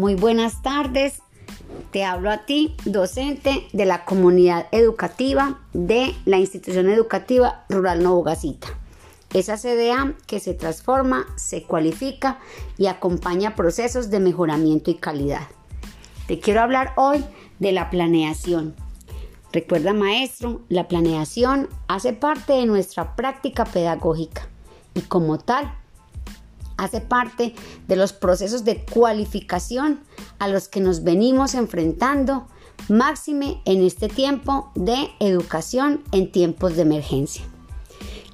Muy buenas tardes. Te hablo a ti, docente de la comunidad educativa de la institución educativa rural Novogacita. Esa CDA que se transforma, se cualifica y acompaña procesos de mejoramiento y calidad. Te quiero hablar hoy de la planeación. Recuerda maestro, la planeación hace parte de nuestra práctica pedagógica y como tal hace parte de los procesos de cualificación a los que nos venimos enfrentando, máxime en este tiempo de educación en tiempos de emergencia.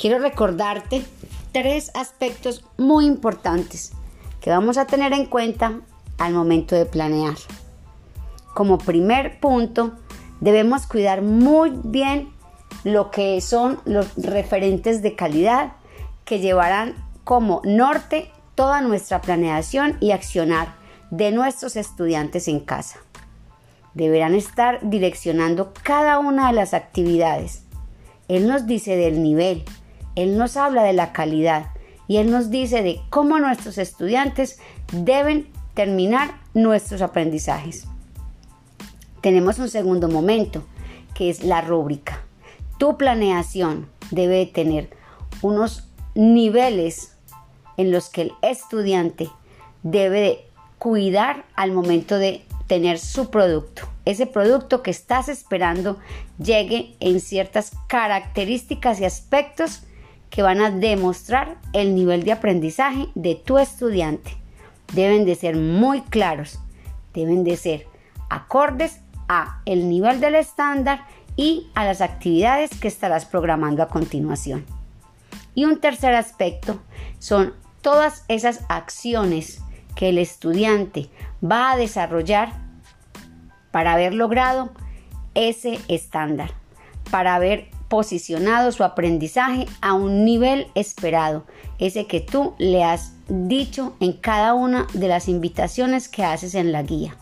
Quiero recordarte tres aspectos muy importantes que vamos a tener en cuenta al momento de planear. Como primer punto, debemos cuidar muy bien lo que son los referentes de calidad que llevarán como norte toda nuestra planeación y accionar de nuestros estudiantes en casa. Deberán estar direccionando cada una de las actividades. Él nos dice del nivel, Él nos habla de la calidad y Él nos dice de cómo nuestros estudiantes deben terminar nuestros aprendizajes. Tenemos un segundo momento, que es la rúbrica. Tu planeación debe tener unos niveles en los que el estudiante debe cuidar al momento de tener su producto. Ese producto que estás esperando llegue en ciertas características y aspectos que van a demostrar el nivel de aprendizaje de tu estudiante. Deben de ser muy claros, deben de ser acordes a el nivel del estándar y a las actividades que estarás programando a continuación. Y un tercer aspecto son todas esas acciones que el estudiante va a desarrollar para haber logrado ese estándar, para haber posicionado su aprendizaje a un nivel esperado, ese que tú le has dicho en cada una de las invitaciones que haces en la guía.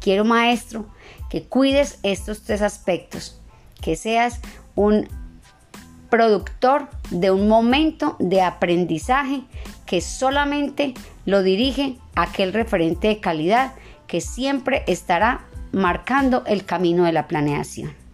Quiero maestro que cuides estos tres aspectos, que seas un productor de un momento de aprendizaje que solamente lo dirige aquel referente de calidad que siempre estará marcando el camino de la planeación.